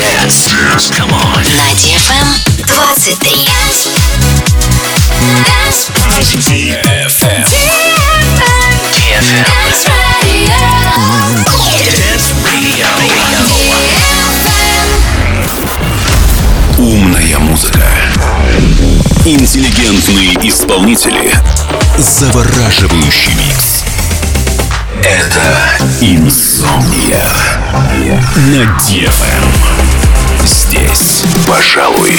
Dance. Dance. Come on. На DFM 23. DFM. DFM. Dance Radio. Умная музыка. Интеллигентные исполнители. Завораживающий микс. Это Инсомния на DFM. Здесь, пожалуй,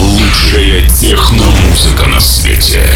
лучшая техномузыка на свете.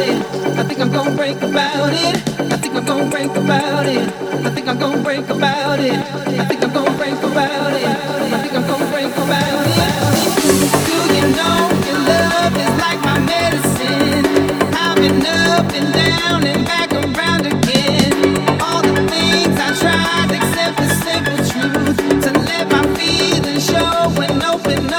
about. I think I'm gonna break about it. I think I'm gonna break about it. I think I'm gonna break about it. I think I'm gonna break about it. I think I'm gonna break about it. Do you know your love is like my medicine? I've up and down and back around again. All the things I tried, except the simple truth, to let my feelings show and open